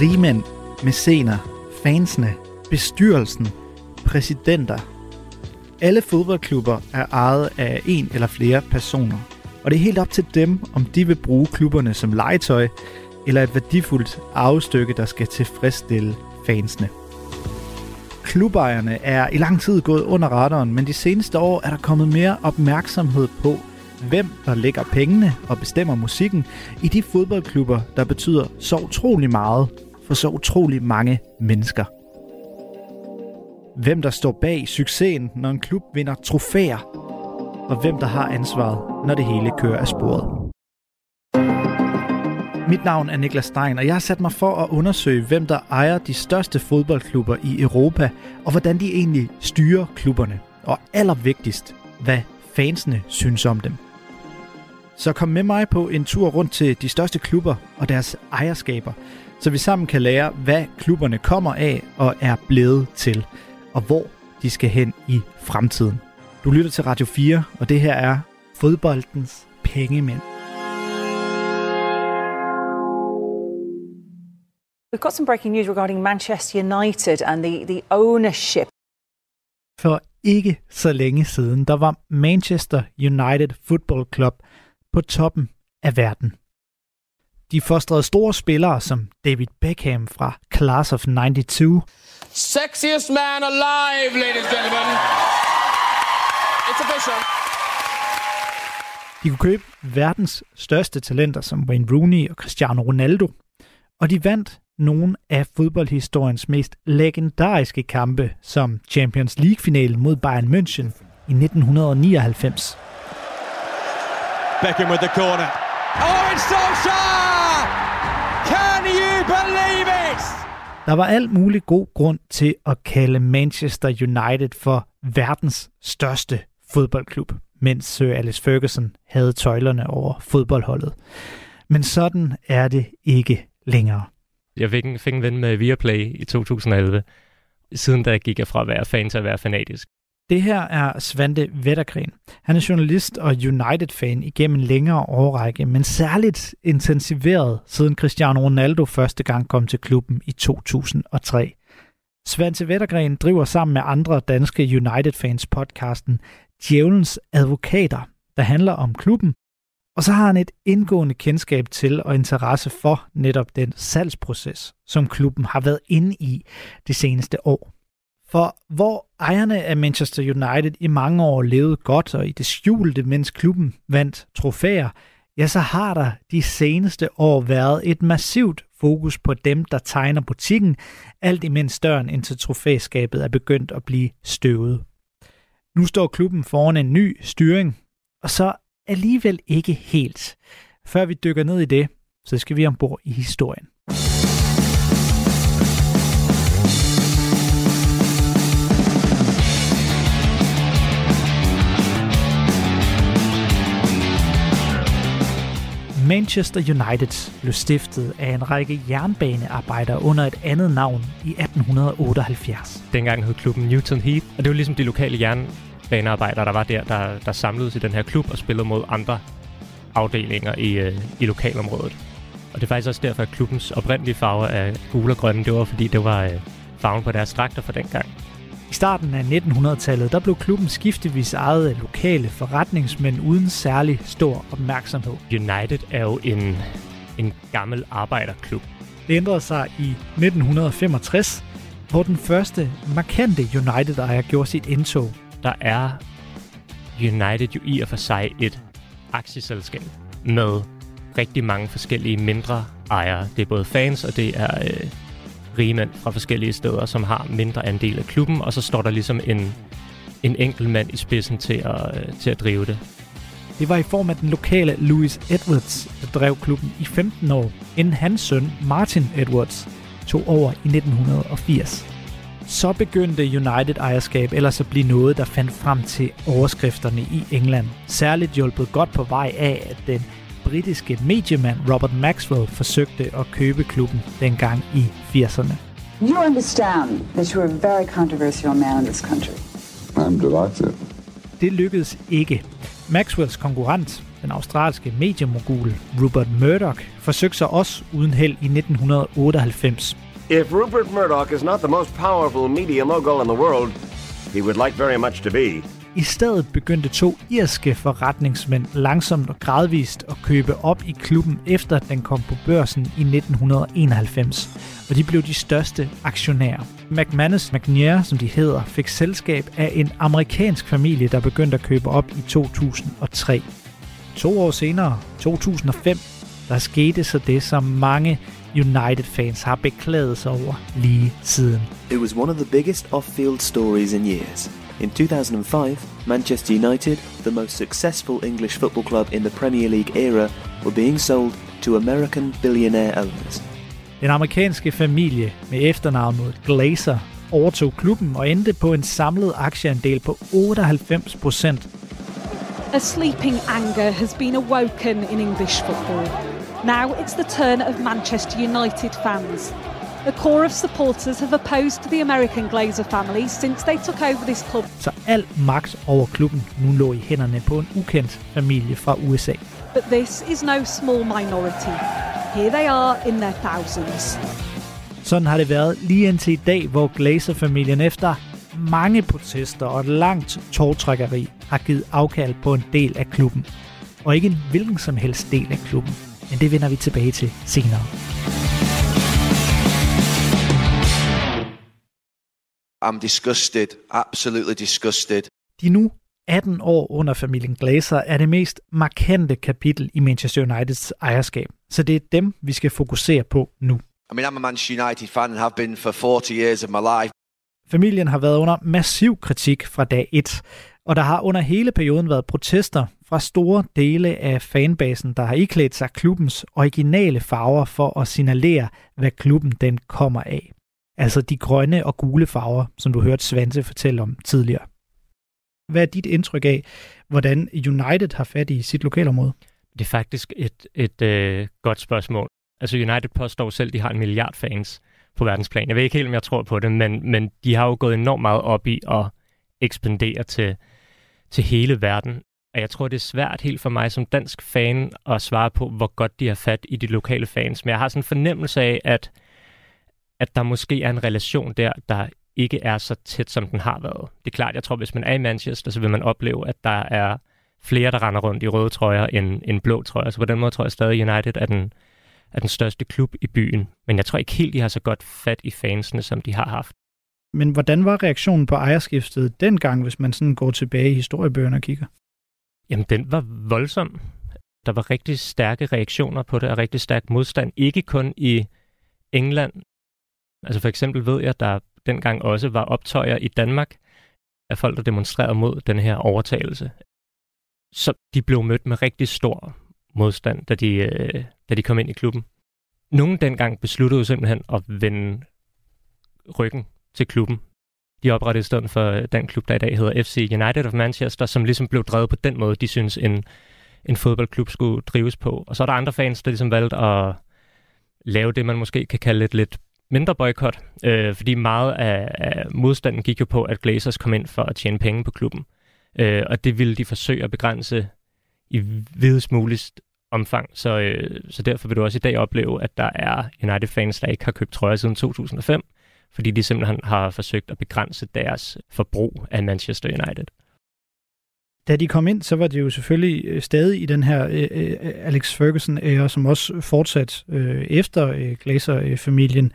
Rigmænd, mæscener, fansene, bestyrelsen, præsidenter. Alle fodboldklubber er ejet af en eller flere personer, og det er helt op til dem, om de vil bruge klubberne som legetøj, eller et værdifuldt arvestykke, der skal tilfredsstille fansene. Klubejerne er i lang tid gået under radaren, men de seneste år er der kommet mere opmærksomhed på, hvem der lægger pengene og bestemmer musikken i de fodboldklubber, der betyder så utrolig meget for så utrolig mange mennesker. Hvem der står bag succesen, når en klub vinder trofæer, og hvem der har ansvaret, når det hele kører af sporet. Mit navn er Niklas Stein, og jeg har sat mig for at undersøge, hvem der ejer de største fodboldklubber i Europa, og hvordan de egentlig styrer klubberne. Og allervigtigst, hvad fansene synes om dem. Så kom med mig på en tur rundt til de største klubber og deres ejerskaber, så vi sammen kan lære, hvad klubberne kommer af og er blevet til, og hvor de skal hen i fremtiden. Du lytter til Radio 4, og det her er fodboldens pengemænd. We've got some breaking news regarding Manchester United and the, the ownership. For ikke så længe siden, der var Manchester United Football Club på toppen af verden. De fostrede store spillere som David Beckham fra Class of 92. Sexiest man alive, ladies and gentlemen. It's official. De kunne købe verdens største talenter som Wayne Rooney og Cristiano Ronaldo. Og de vandt nogle af fodboldhistoriens mest legendariske kampe, som Champions League-finalen mod Bayern München i 1999. Beckham with the corner. Oh, it's Solskjaer! Can you believe it? Der var alt mulig god grund til at kalde Manchester United for verdens største fodboldklub, mens Sir Alex Ferguson havde tøjlerne over fodboldholdet. Men sådan er det ikke længere. Jeg fik en, fik en ven med Viaplay i 2011. Siden da gik jeg fra at være fan til at være fanatisk. Det her er Svante Vettergren. Han er journalist og United-fan igennem en længere årrække, men særligt intensiveret siden Cristiano Ronaldo første gang kom til klubben i 2003. Svante Vettergren driver sammen med andre danske United-fans podcasten Djævelens Advokater, der handler om klubben, og så har han et indgående kendskab til og interesse for netop den salgsproces, som klubben har været inde i det seneste år. For hvor ejerne af Manchester United i mange år levede godt og i det skjulte, mens klubben vandt trofæer, ja, så har der de seneste år været et massivt fokus på dem, der tegner butikken, alt imens døren ind til trofæskabet er begyndt at blive støvet. Nu står klubben foran en ny styring, og så alligevel ikke helt. Før vi dykker ned i det, så skal vi ombord i historien. Manchester United blev stiftet af en række jernbanearbejdere under et andet navn i 1878. Dengang hed klubben Newton Heath, og det var ligesom de lokale jern jernbanearbejdere, der var der, der, der samledes i den her klub og spillede mod andre afdelinger i, øh, i lokalområdet. Og det er faktisk også derfor, at klubbens oprindelige farver er gule og grønne. Det var, fordi det var øh, farven på deres dragter fra dengang. I starten af 1900-tallet der blev klubben skiftevis ejet af lokale forretningsmænd uden særlig stor opmærksomhed. United er jo en, en gammel arbejderklub. Det ændrede sig i 1965, hvor den første markante United-ejer gjorde sit indtog. Der er United jo i og for sig et aktieselskab med rigtig mange forskellige mindre ejere. Det er både fans, og det er øh, rigmænd fra forskellige steder, som har mindre andel af klubben, og så står der ligesom en, en enkelt mand i spidsen til at, øh, til at drive det. Det var i form af den lokale Louis Edwards, der drev klubben i 15 år, inden hans søn Martin Edwards tog over i 1980. Så begyndte United-ejerskab ellers at blive noget, der fandt frem til overskrifterne i England. Særligt hjulpet godt på vej af, at den britiske mediemand Robert Maxwell forsøgte at købe klubben dengang i 80'erne. You understand that you're a very controversial man in this country. I'm delighted. det lykkedes ikke. Maxwells konkurrent, den australske mediemogul Rupert Murdoch, forsøgte sig også uden held i 1998. If Rupert Murdoch is not the most powerful media mogul in the world, he would like very much to be. I stedet begyndte to irske forretningsmænd langsomt og gradvist at købe op i klubben efter den kom på børsen i 1991, og de blev de største aktionærer. McManus McNair, som de hedder, fik selskab af en amerikansk familie, der begyndte at købe op i 2003. To år senere, 2005, der skete så det, som mange United-fans har beklaget sig over lige siden. It was one of the biggest off-field stories in years. In 2005, Manchester United, the most successful English football club in the Premier League era, were being sold to American billionaire owners. Den amerikanske familie med efternavnet Glazer overtog klubben og endte på en samlet aktieandel på 98 procent. A sleeping anger has been awoken in English football. Now it's the turn of Manchester United fans. A core of supporters have opposed the American Glazer family since they took over this club. Så al magt over klubben nu lå i hænderne på en ukendt familie fra USA. But this is no small minority. Here they are in their thousands. Sådan har det været lige indtil i dag, hvor Glazer-familien efter mange protester og et langt tårtrækkeri har givet afkald på en del af klubben. Og ikke en hvilken som helst del af klubben. Men det vender vi tilbage til senere. I'm disgusted, absolutely disgusted. De nu 18 år under familien Glazer er det mest markante kapitel i Manchester Uniteds ejerskab. Så det er dem, vi skal fokusere på nu. I mean, I'm a Manchester United fan and have been for 40 years of my life. Familien har været under massiv kritik fra dag 1, og der har under hele perioden været protester fra store dele af fanbasen, der har iklædt sig klubbens originale farver for at signalere, hvad klubben den kommer af. Altså de grønne og gule farver, som du hørte Svante fortælle om tidligere. Hvad er dit indtryk af, hvordan United har fat i sit lokalområde? Det er faktisk et, et øh, godt spørgsmål. Altså United påstår selv, at de har en milliard fans på verdensplan. Jeg ved ikke helt, om jeg tror på det, men, men de har jo gået enormt meget op i at ekspandere til, til hele verden. Og jeg tror, det er svært helt for mig som dansk fan at svare på, hvor godt de har fat i de lokale fans. Men jeg har sådan en fornemmelse af, at, at der måske er en relation der, der ikke er så tæt, som den har været. Det er klart, jeg tror, hvis man er i Manchester, så vil man opleve, at der er flere, der render rundt i røde trøjer end, end blå trøjer. Så på den måde tror jeg stadig, United er den, er den største klub i byen. Men jeg tror ikke helt, de har så godt fat i fansene, som de har haft. Men hvordan var reaktionen på ejerskiftet dengang, hvis man sådan går tilbage i historiebøgerne og kigger? Jamen, den var voldsom. Der var rigtig stærke reaktioner på det, og rigtig stærk modstand. Ikke kun i England. Altså for eksempel ved jeg, at der dengang også var optøjer i Danmark af folk, der demonstrerede mod den her overtagelse. Så de blev mødt med rigtig stor modstand, da de, øh, da de kom ind i klubben. Nogen dengang besluttede simpelthen at vende ryggen til klubben. De oprettede i stedet for øh, den klub, der i dag hedder FC United of Manchester, som ligesom blev drevet på den måde, de synes en, en fodboldklub skulle drives på. Og så er der andre fans, der ligesom valgte at lave det, man måske kan kalde et lidt mindre boykot, øh, fordi meget af, af modstanden gik jo på, at Glazers kom ind for at tjene penge på klubben. Øh, og det ville de forsøge at begrænse i videst muligt omfang. Så, øh, så derfor vil du også i dag opleve, at der er United-fans, der ikke har købt trøjer siden 2005, fordi de simpelthen har forsøgt at begrænse deres forbrug af Manchester United. Da de kom ind, så var det jo selvfølgelig øh, stadig i den her øh, øh Alex Ferguson-ære, som også fortsat øh, efter øh, Glazer-familien.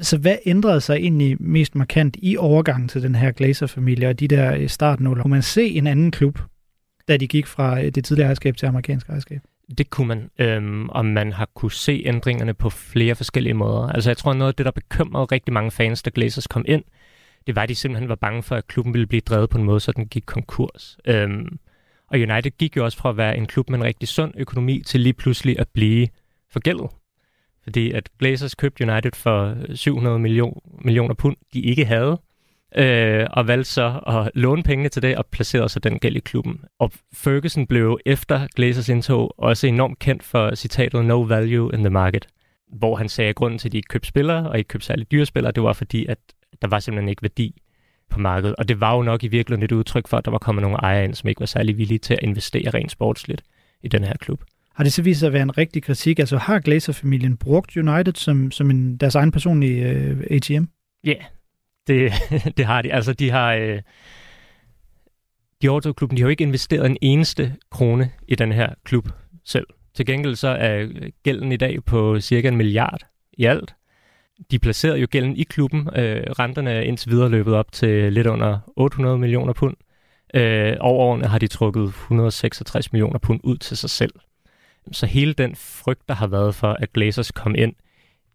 Så hvad ændrede sig egentlig mest markant i overgangen til den her Glazer-familie og de der øh, startnuller? Kunne man se en anden klub, da de gik fra det tidligere ejerskab til amerikansk ejerskab? Det kunne man, øhm, og man har kunne se ændringerne på flere forskellige måder. Altså jeg tror, noget af det, der bekymrede rigtig mange fans, da Glazers kom ind, det var, at de simpelthen var bange for, at klubben ville blive drevet på en måde, så den gik konkurs. Øhm, og United gik jo også fra at være en klub med en rigtig sund økonomi til lige pludselig at blive forgældet. Fordi at Glazers købte United for 700 million, millioner pund, de ikke havde, øh, og valgte så at låne pengene til det og placerede så den gæld i klubben. Og Ferguson blev efter Glazers indtog også enormt kendt for citatet No value in the market, hvor han sagde, at grunden til, at de ikke købte spillere, og ikke købte særligt dyre spillere, det var fordi, at der var simpelthen ikke værdi på markedet. Og det var jo nok i virkeligheden et udtryk for, at der var kommet nogle ejere ind, som ikke var særlig villige til at investere rent sportsligt i den her klub. Har det så vist sig at være en rigtig kritik? Altså har Glazer-familien brugt United som, som en, deres egen personlige uh, ATM? Ja, yeah, det, det har de. Altså de har... Øh, de overtog klubben, de har jo ikke investeret en eneste krone i den her klub selv. Til gengæld så er øh, gælden i dag på cirka en milliard i alt. De placerede jo gælden i klubben. Øh, renterne er indtil videre løbet op til lidt under 800 millioner pund. Øh, over årene har de trukket 166 millioner pund ud til sig selv. Så hele den frygt, der har været for, at Glazers kom ind,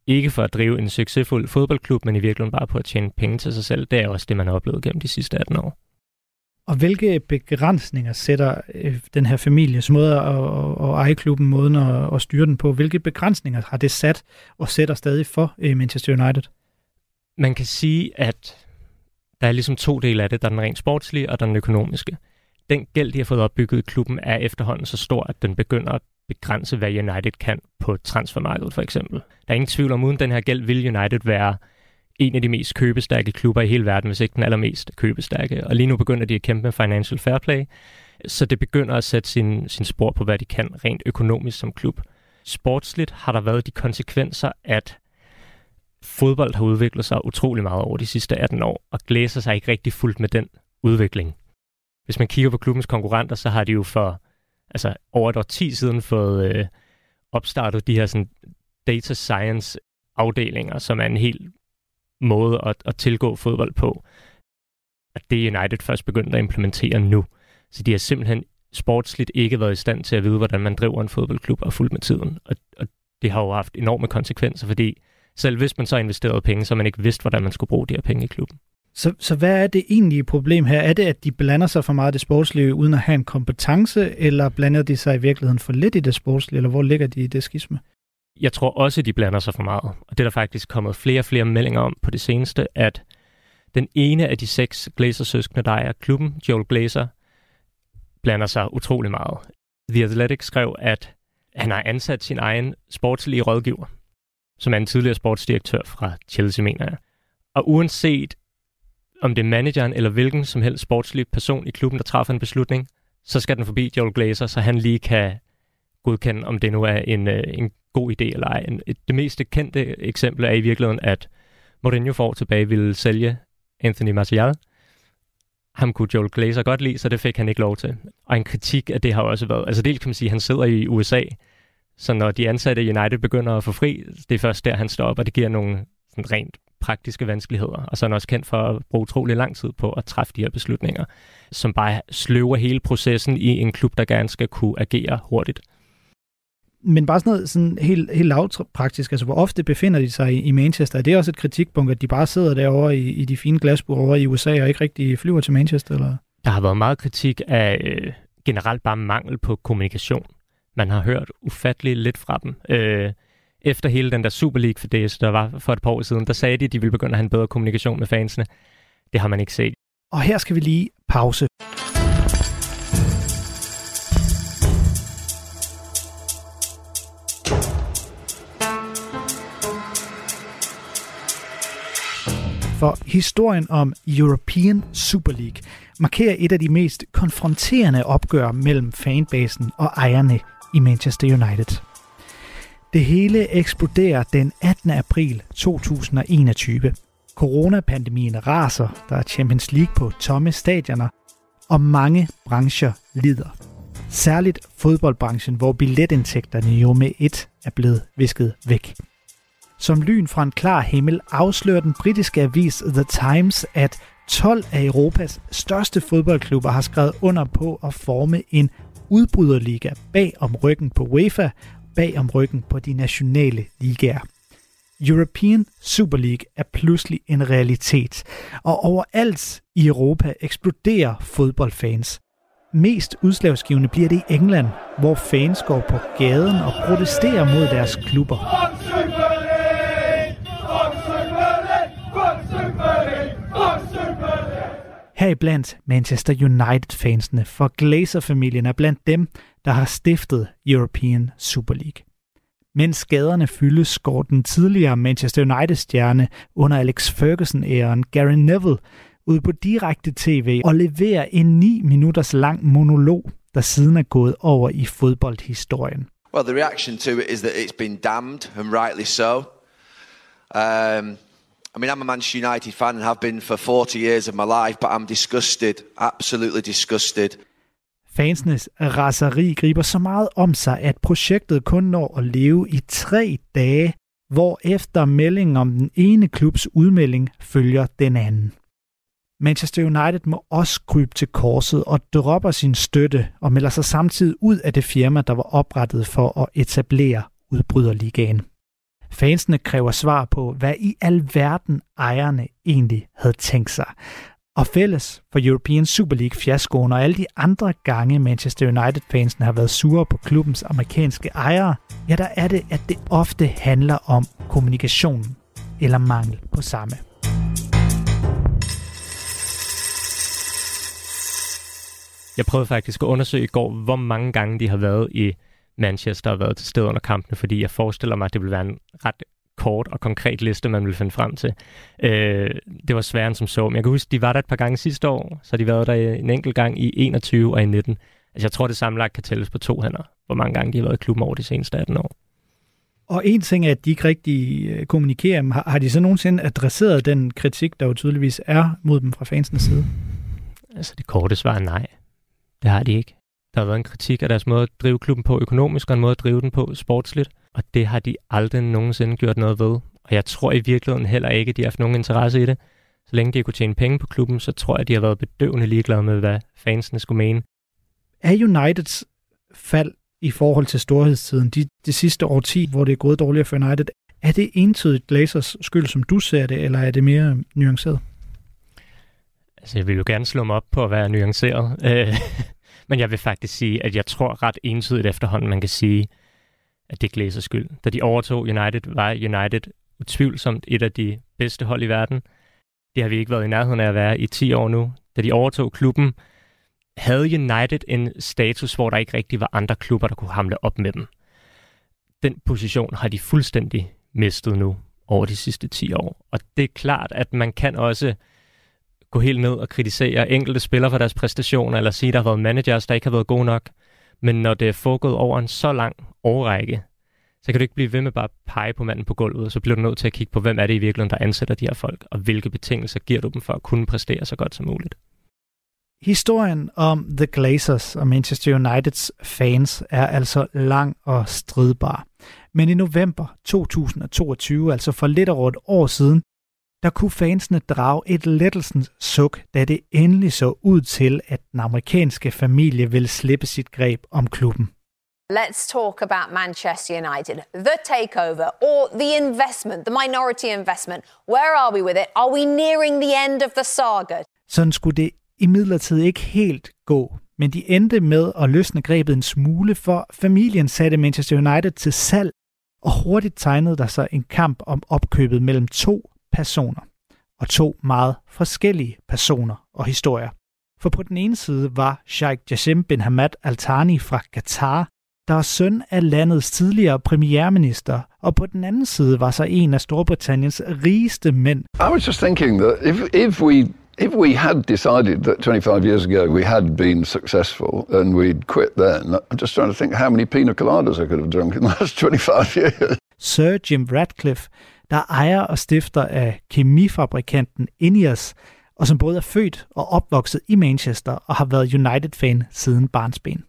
ikke for at drive en succesfuld fodboldklub, men i virkeligheden bare på at tjene penge til sig selv, det er også det, man har oplevet gennem de sidste 18 år. Og hvilke begrænsninger sætter øh, den her families måde at, at, eje klubben, måden at, at styre den på, hvilke begrænsninger har det sat og sætter stadig for øh, Manchester United? Man kan sige, at der er ligesom to dele af det. Der er den rent sportslige og den økonomiske. Den gæld, de har fået opbygget i klubben, er efterhånden så stor, at den begynder at begrænse, hvad United kan på transfermarkedet for eksempel. Der er ingen tvivl om, uden den her gæld vil United være en af de mest købestærke klubber i hele verden, hvis ikke den allermest købestærke. Og lige nu begynder de at kæmpe med financial fair play, så det begynder at sætte sin, sin spor på, hvad de kan rent økonomisk som klub. Sportsligt har der været de konsekvenser, at fodbold har udviklet sig utrolig meget over de sidste 18 år, og glæser sig ikke rigtig fuldt med den udvikling. Hvis man kigger på klubbens konkurrenter, så har de jo for altså, over et år 10 siden fået øh, opstartet de her sådan, data science afdelinger, som er en helt måde at, at tilgå fodbold på. At det United først begyndt at implementere nu. Så de har simpelthen sportsligt ikke været i stand til at vide, hvordan man driver en fodboldklub og fuldt med tiden. Og, og det har jo haft enorme konsekvenser, fordi selv hvis man så investerede penge, så man ikke vidste, hvordan man skulle bruge de her penge i klubben. Så, så hvad er det egentlige problem her? Er det, at de blander sig for meget i det sportslige, uden at have en kompetence, eller blander de sig i virkeligheden for lidt i det sportslige, eller hvor ligger de i det skisme? Jeg tror også, at de blander sig for meget. Og det er der faktisk kommet flere og flere meldinger om på det seneste, at den ene af de seks Glazer-søskende, der er klubben, Joel Glazer, blander sig utrolig meget. The Athletic skrev, at han har ansat sin egen sportslige rådgiver, som er en tidligere sportsdirektør fra Chelsea, mener jeg. Og uanset om det er manageren eller hvilken som helst sportslig person i klubben, der træffer en beslutning, så skal den forbi Joel Glazer, så han lige kan godkende, om det nu er en, øh, en god idé eller ej. Det mest kendte eksempel er i virkeligheden, at Mourinho for tilbage ville sælge Anthony Martial. Ham kunne Joel Glazer godt lide, så det fik han ikke lov til. Og en kritik af det har også været, altså dels kan man sige, at han sidder i USA, så når de ansatte i United begynder at få fri, det er først der, han står op, og det giver nogle sådan rent praktiske vanskeligheder. Og så er han også kendt for at bruge utrolig lang tid på at træffe de her beslutninger, som bare sløver hele processen i en klub, der gerne skal kunne agere hurtigt. Men bare sådan noget sådan helt, helt lavpraktisk, altså hvor ofte befinder de sig i, i Manchester? Er det også et kritikpunkt, at de bare sidder derovre i, i de fine glasbord over i USA og ikke rigtig flyver til Manchester? Eller? Der har været meget kritik af øh, generelt bare mangel på kommunikation. Man har hørt ufatteligt lidt fra dem. Øh, efter hele den der Super League for det, der var for et par år siden, der sagde de, at de ville begynde at have en bedre kommunikation med fansene. Det har man ikke set. Og her skal vi lige pause. For historien om European Super League markerer et af de mest konfronterende opgør mellem fanbasen og ejerne i Manchester United. Det hele eksploderer den 18. april 2021. Coronapandemien raser, der er Champions League på tomme stadioner, og mange brancher lider. Særligt fodboldbranchen, hvor billetindtægterne jo med et er blevet visket væk. Som lyn fra en klar himmel afslører den britiske avis The Times, at 12 af Europas største fodboldklubber har skrevet under på at forme en udbryderliga bag om ryggen på UEFA, bag om ryggen på de nationale ligaer. European Super League er pludselig en realitet, og overalt i Europa eksploderer fodboldfans. Mest udslagsgivende bliver det i England, hvor fans går på gaden og protesterer mod deres klubber. Heriblandt Manchester United-fansene, for Glazer-familien er blandt dem, der har stiftet European Super League. Mens skaderne fyldes, går den tidligere Manchester United-stjerne under Alex Ferguson-æren Gary Neville ud på direkte tv og leverer en 9 minutters lang monolog, der siden er gået over i fodboldhistorien. Well, the reaction to it is that it's been damned, and rightly so. Um, I mean, I'm a Manchester United fan and have been for 40 years of my life, but I'm disgusted, absolutely disgusted. Fansenes raseri griber så meget om sig, at projektet kun når at leve i tre dage, hvor efter meldingen om den ene klubs udmelding følger den anden. Manchester United må også krybe til korset og dropper sin støtte og melder sig samtidig ud af det firma, der var oprettet for at etablere udbryderligaen. Fansene kræver svar på, hvad i alverden ejerne egentlig havde tænkt sig. Og fælles for European Super League fiaskoen og alle de andre gange Manchester United-fansen har været sure på klubbens amerikanske ejere, ja, der er det, at det ofte handler om kommunikation eller mangel på samme. Jeg prøvede faktisk at undersøge i går, hvor mange gange de har været i Manchester og været til stede under kampene, fordi jeg forestiller mig, at det vil være en ret kort og konkret liste, man vil finde frem til. Øh, det var sværere end som så. Men jeg kan huske, de var der et par gange sidste år, så de været der en enkelt gang i 21 og i 19. Altså jeg tror, det sammenlagt kan tælles på to hænder, hvor mange gange de har været i klubben over de seneste 18 år. Og en ting er, at de ikke rigtig øh, kommunikerer. Har, har de så nogensinde adresseret den kritik, der jo tydeligvis er mod dem fra fansens side? Altså det korte svar er nej. Det har de ikke. Der har været en kritik af deres måde at drive klubben på økonomisk, og en måde at drive den på sportsligt. Og det har de aldrig nogensinde gjort noget ved. Og jeg tror i virkeligheden heller ikke, at de har haft nogen interesse i det. Så længe de kunne tjene penge på klubben, så tror jeg, at de har været bedøvende ligeglade med, hvad fansene skulle mene. Er Uniteds fald i forhold til storhedstiden, de, de sidste årti, hvor det er gået dårligere for United, er det entydigt Glazers skyld, som du ser det, eller er det mere nuanceret? Altså, jeg vil jo gerne slå mig op på at være nuanceret. Øh, men jeg vil faktisk sige, at jeg tror ret entydigt efterhånden, man kan sige, af det er Glazers skyld. Da de overtog United, var United utvivlsomt et af de bedste hold i verden. Det har vi ikke været i nærheden af at være i 10 år nu. Da de overtog klubben, havde United en status, hvor der ikke rigtig var andre klubber, der kunne hamle op med dem. Den position har de fuldstændig mistet nu over de sidste 10 år. Og det er klart, at man kan også gå helt ned og kritisere enkelte spillere for deres præstationer, eller sige, at der har været managers, der ikke har været gode nok. Men når det er foregået over en så lang årrække, så kan du ikke blive ved med bare at pege på manden på gulvet, og så bliver du nødt til at kigge på, hvem er det i virkeligheden, der ansætter de her folk, og hvilke betingelser giver du dem for at kunne præstere så godt som muligt. Historien om The Glazers og Manchester Uniteds fans er altså lang og stridbar. Men i november 2022, altså for lidt over et år siden, der kunne fansene drage et lettelsens suk, da det endelig så ud til, at den amerikanske familie ville slippe sit greb om klubben. Let's talk about Manchester United. The takeover or the investment, the minority investment. Where are we with it? Are we nearing the end of the saga? Sådan skulle det imidlertid ikke helt gå, men de endte med at løsne grebet en smule, for familien satte Manchester United til salg, og hurtigt tegnede der sig en kamp om opkøbet mellem to personer, og to meget forskellige personer og historier. For på den ene side var Sheikh Jassim bin Hamad Al Thani fra Qatar, der er søn af landets tidligere premierminister, og på den anden side var så en af Storbritanniens rigeste mænd. I was just thinking that if, if we if we had decided that 25 years ago we had been successful and we'd quit then, I'm just trying to think how many pina coladas I could have drunk in the last 25 years. Sir Jim Radcliffe, der er ejer og stifter af kemifabrikanten Ineos, og som både er født og opvokset i Manchester og har været United-fan siden barnsben.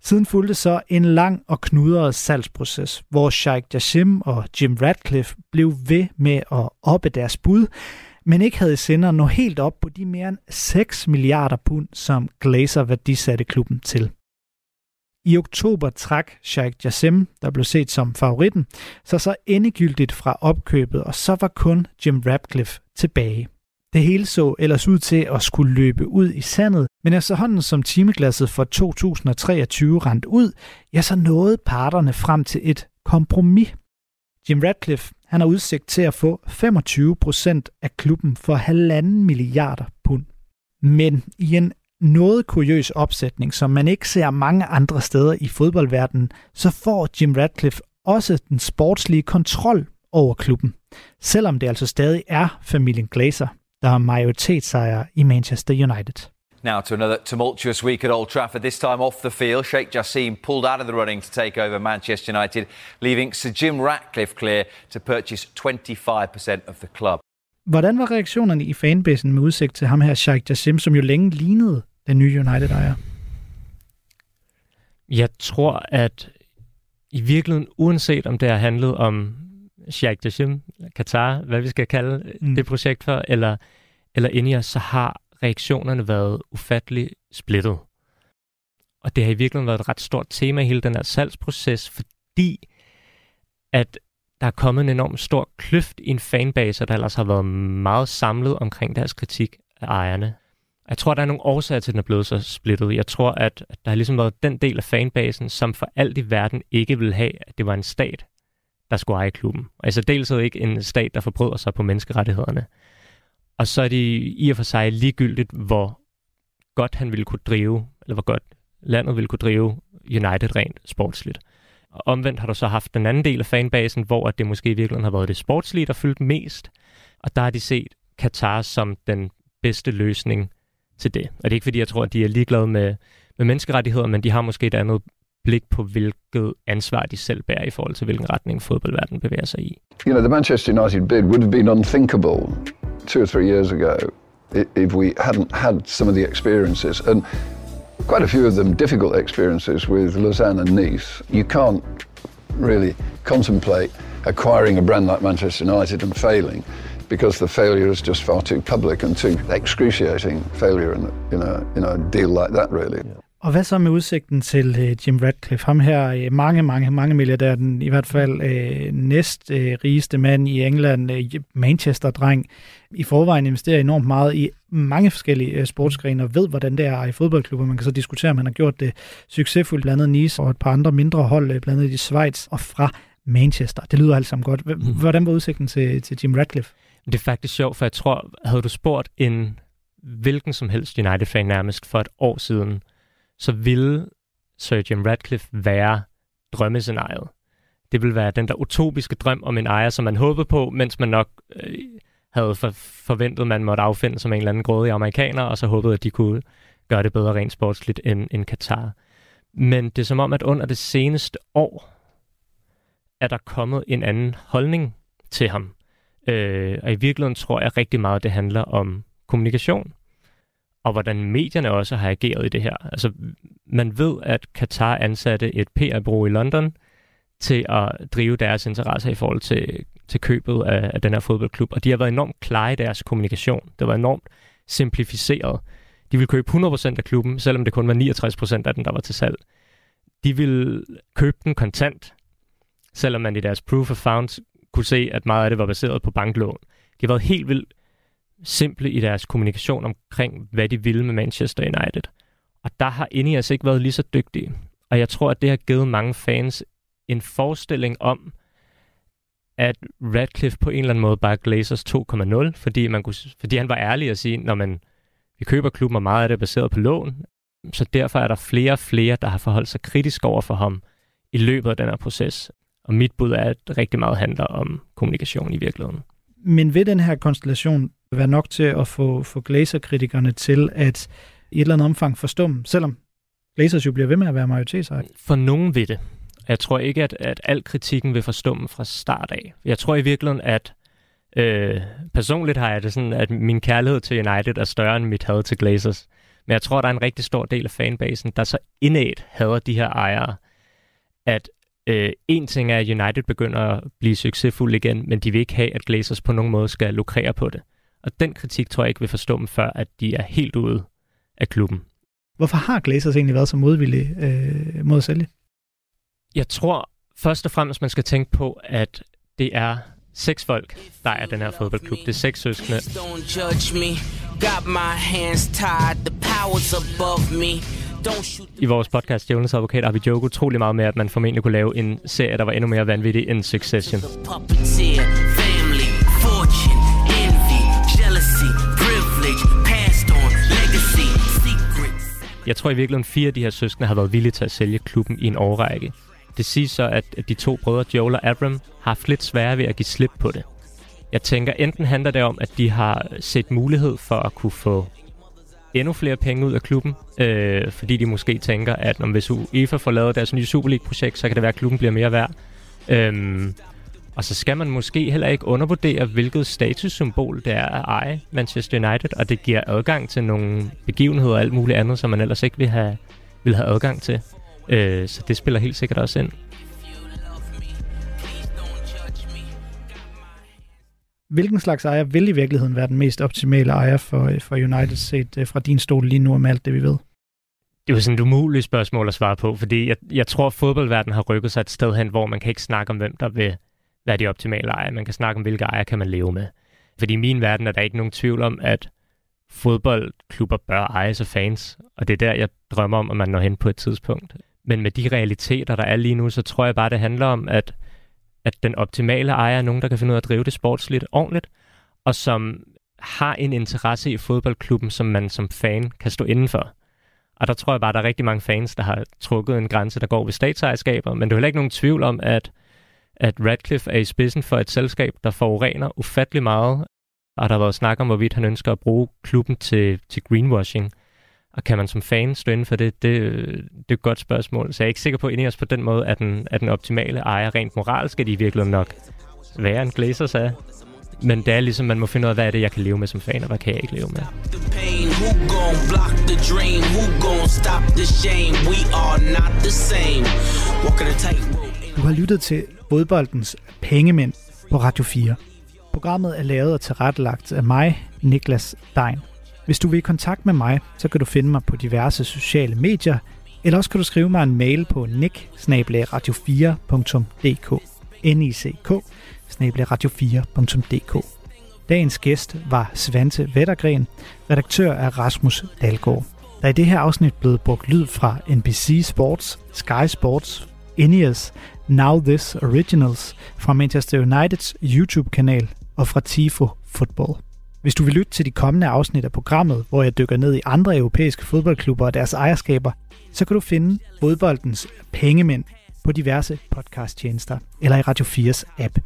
Siden fulgte så en lang og knudret salgsproces, hvor Sheikh Jassim og Jim Radcliffe blev ved med at oppe deres bud, men ikke havde sender nå helt op på de mere end 6 milliarder pund, som Glazer værdisatte klubben til. I oktober trak Sheikh Jassim, der blev set som favoritten, så så endegyldigt fra opkøbet, og så var kun Jim Radcliffe tilbage. Det hele så ellers ud til at skulle løbe ud i sandet, men efterhånden som timeglasset for 2023 rent ud, ja, så nåede parterne frem til et kompromis. Jim Radcliffe han har udsigt til at få 25 procent af klubben for halvanden milliarder pund. Men i en noget kuriøs opsætning, som man ikke ser mange andre steder i fodboldverdenen, så får Jim Radcliffe også den sportslige kontrol over klubben, selvom det altså stadig er familien Glazer, der er majoritetsejer i Manchester United. Now to another tumultuous week at Old Trafford, this time off the field. Sheikh Jassim pulled out of the running to take over Manchester United, leaving Sir Jim Ratcliffe clear to purchase 25% of the club. Hvordan var reaktionerne i fanbasen med udsigt til ham her, Sheikh Jassim, som jo længe lignede den nye United-ejer? Jeg tror, at i virkeligheden, uanset om det har handlet om Sheikh Jassim, Qatar, hvad vi skal kalde mm. det projekt for, eller, eller Ineos, så har reaktionerne været ufattelig splittet. Og det har i virkeligheden været et ret stort tema i hele den her salgsproces, fordi at der er kommet en enorm stor kløft i en fanbase, der ellers har været meget samlet omkring deres kritik af ejerne. Jeg tror, der er nogle årsager til, at den er blevet så splittet. Jeg tror, at der har ligesom været den del af fanbasen, som for alt i verden ikke vil have, at det var en stat, der skulle eje klubben. Altså dels er ikke en stat, der forbryder sig på menneskerettighederne. Og så er det i og for sig ligegyldigt, hvor godt han ville kunne drive, eller hvor godt landet ville kunne drive United rent sportsligt. Og omvendt har du så haft den anden del af fanbasen, hvor det måske i virkeligheden har været det sportslige, der fyldt mest. Og der har de set Katar som den bedste løsning til det. Og det er ikke fordi, jeg tror, at de er ligeglade med, med menneskerettigheder, men de har måske et andet blik på, hvilket ansvar de selv bærer i forhold til, hvilken retning fodboldverdenen bevæger sig i. You know, the Manchester United bid would have been unthinkable two or three years ago if we hadn't had some of the experiences. And quite a few of them difficult experiences with Lausanne and Nice. You can't really contemplate acquiring a brand like Manchester United and failing because the failure is just far too public and too excruciating failure in, in, a, in a deal like that, really. Yeah. Og hvad så med udsigten til uh, Jim Radcliffe? Ham her, uh, mange, mange, mange milliardær, den i hvert fald uh, næst uh, rigeste mand i England, uh, Manchester-dreng, i forvejen investerer enormt meget i mange forskellige uh, sportsgrene og ved, hvordan det er i fodboldklubber. Man kan så diskutere, om han har gjort det succesfuldt, blandt andet Nice og et par andre mindre hold, uh, blandt andet i Schweiz og fra Manchester. Det lyder alt sammen godt. Mhm. Hvordan var udsigten til, til Jim Radcliffe? Det er faktisk sjovt, for jeg tror, havde du spurgt en hvilken som helst United-fan nærmest for et år siden, så ville Sir Jim Radcliffe være drømmescenariet. Det ville være den der utopiske drøm om en ejer, som man håbede på, mens man nok øh, havde for, forventet, man måtte affinde som en eller anden grådig amerikaner, og så håbede, at de kunne gøre det bedre rent sportsligt end, end Katar. Men det er som om, at under det seneste år er der kommet en anden holdning til ham. Øh, og i virkeligheden tror jeg rigtig meget, det handler om kommunikation og hvordan medierne også har ageret i det her. Altså, man ved, at Qatar ansatte et PR-bureau i London til at drive deres interesser i forhold til, til købet af, af den her fodboldklub, og de har været enormt klare i deres kommunikation. Det var enormt simplificeret. De ville købe 100% af klubben, selvom det kun var 69% af den, der var til salg. De ville købe den kontant, selvom man i deres proof of funds kunne se, at meget af det var baseret på banklån. De har været helt vildt simple i deres kommunikation omkring, hvad de ville med Manchester United. Og der har Ineos ikke været lige så dygtige. Og jeg tror, at det har givet mange fans en forestilling om, at Radcliffe på en eller anden måde bare Glazers 2.0, fordi, man kunne, fordi han var ærlig at sige, når man vi køber klubben, og meget af det er baseret på lån, så derfor er der flere og flere, der har forholdt sig kritisk over for ham i løbet af den her proces. Og mit bud er, at rigtig meget handler om kommunikation i virkeligheden. Men ved den her konstellation være nok til at få, få Glazer-kritikerne til at i et eller andet omfang forstå dem, selvom Glazers jo bliver ved med at være majoritetsejer? For nogen ved det. Jeg tror ikke, at, at al kritikken vil forstå dem fra start af. Jeg tror i virkeligheden, at øh, personligt har jeg det sådan, at min kærlighed til United er større end mit had til Glazers. Men jeg tror, der er en rigtig stor del af fanbasen, der så indæt hader de her ejere, at Øh, en ting er, at United begynder at blive succesfuld igen, men de vil ikke have, at Glazers på nogen måde skal lukrere på det. Og den kritik tror jeg ikke vil forstå dem, før at de er helt ude af klubben. Hvorfor har Glazers egentlig været så modvillige øh, mod at sælge? Jeg tror først og fremmest, man skal tænke på, at det er seks folk, der er den her fodboldklub. Det er seks søskende. I vores podcast, Jonas Advokat, har vi joket utrolig meget med, at man formentlig kunne lave en serie, der var endnu mere vanvittig end Succession. Jeg tror i virkeligheden, fire af de her søskende har været villige til at sælge klubben i en årrække. Det siger så, at de to brødre, Joel og Abram, har haft lidt svære ved at give slip på det. Jeg tænker, enten handler det om, at de har set mulighed for at kunne få endnu flere penge ud af klubben, øh, fordi de måske tænker, at når hvis UEFA får lavet deres nye Super League-projekt, så kan det være, at klubben bliver mere værd. Øhm, og så skal man måske heller ikke undervurdere, hvilket statussymbol det er at eje Manchester United, og det giver adgang til nogle begivenheder og alt muligt andet, som man ellers ikke vil have, vil have adgang til. Øh, så det spiller helt sikkert også ind. Hvilken slags ejer vil i virkeligheden være den mest optimale ejer for, for United set øh, fra din stol lige nu med alt det, vi ved? Det er jo sådan et umuligt spørgsmål at svare på, fordi jeg, jeg tror, at fodboldverdenen har rykket sig et sted hen, hvor man kan ikke snakke om, hvem der vil være de optimale ejer. Man kan snakke om, hvilke ejer kan man leve med. Fordi i min verden er der ikke nogen tvivl om, at fodboldklubber bør ejes af fans, og det er der, jeg drømmer om, at man når hen på et tidspunkt. Men med de realiteter, der er lige nu, så tror jeg bare, det handler om, at, at den optimale ejer er nogen, der kan finde ud af at drive det sportsligt ordentligt, og som har en interesse i fodboldklubben, som man som fan kan stå indenfor. Og der tror jeg bare, at der er rigtig mange fans, der har trukket en grænse, der går ved statsejerskaber, men du er heller ikke nogen tvivl om, at, at Radcliffe er i spidsen for et selskab, der forurener ufattelig meget, og der har været snak om, hvorvidt han ønsker at bruge klubben til, til greenwashing. Og kan man som fan stå inden for det? det? Det er et godt spørgsmål. Så jeg er ikke sikker på, at os på den måde, at den, at den optimale ejer rent moralsk skal de i virkeligheden nok være en glæser sagde. Men det er ligesom, man må finde ud af, hvad er det, jeg kan leve med som fan, og hvad kan jeg ikke leve med. Du har lyttet til fodboldens pengemænd på Radio 4. Programmet er lavet og tilrettelagt af mig, Niklas Dein. Hvis du vil i kontakt med mig, så kan du finde mig på diverse sociale medier, eller også kan du skrive mig en mail på nick 4dk N-I-C-K radio4.dk. Dagens gæst var Svante Vettergren, redaktør af Rasmus Dalgaard. Der er i det her afsnit blevet brugt lyd fra NBC Sports, Sky Sports, Ineos, Now This Originals, fra Manchester Uniteds YouTube-kanal og fra Tifo Football. Hvis du vil lytte til de kommende afsnit af programmet, hvor jeg dykker ned i andre europæiske fodboldklubber og deres ejerskaber, så kan du finde fodboldens pengemænd på diverse podcasttjenester eller i Radio 4's app.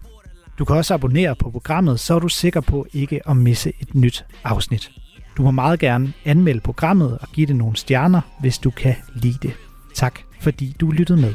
Du kan også abonnere på programmet, så er du sikker på ikke at misse et nyt afsnit. Du må meget gerne anmelde programmet og give det nogle stjerner, hvis du kan lide det. Tak fordi du lyttede med.